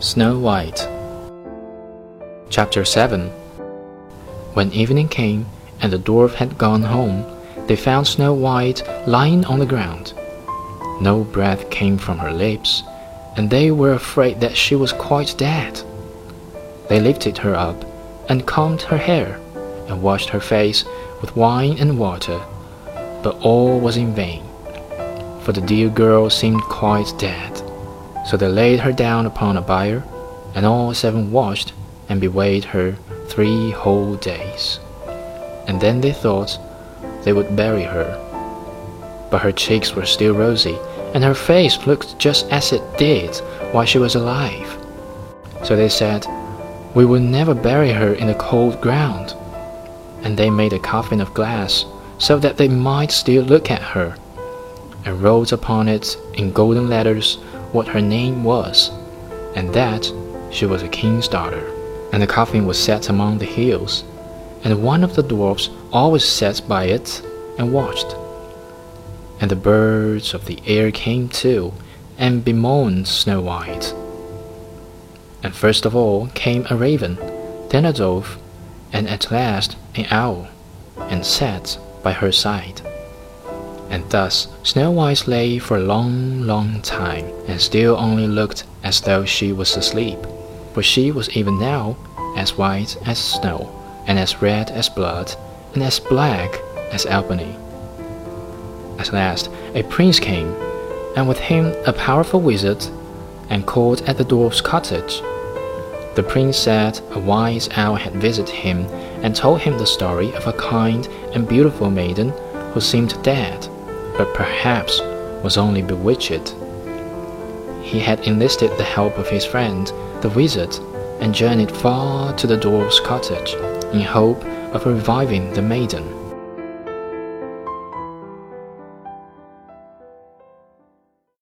Snow White. Chapter 7 When evening came and the dwarf had gone home, they found Snow White lying on the ground. No breath came from her lips, and they were afraid that she was quite dead. They lifted her up and combed her hair and washed her face with wine and water, but all was in vain, for the dear girl seemed quite dead. So they laid her down upon a bier, and all seven watched and bewailed her three whole days. And then they thought they would bury her. But her cheeks were still rosy, and her face looked just as it did while she was alive. So they said, We will never bury her in the cold ground. And they made a coffin of glass, so that they might still look at her, and wrote upon it in golden letters what her name was, and that she was a king's daughter. And the coffin was set among the hills, and one of the dwarfs always sat by it and watched. And the birds of the air came too, and bemoaned Snow White. And first of all came a raven, then a dove, and at last an owl, and sat by her side. And thus Snow White lay for a long, long time, and still only looked as though she was asleep, for she was even now as white as snow, and as red as blood, and as black as ebony. At last a prince came, and with him a powerful wizard, and called at the dwarf's cottage. The prince said a wise owl had visited him and told him the story of a kind and beautiful maiden who seemed dead but perhaps was only bewitched. He had enlisted the help of his friend, the wizard, and journeyed far to the dwarf's cottage in hope of reviving the maiden.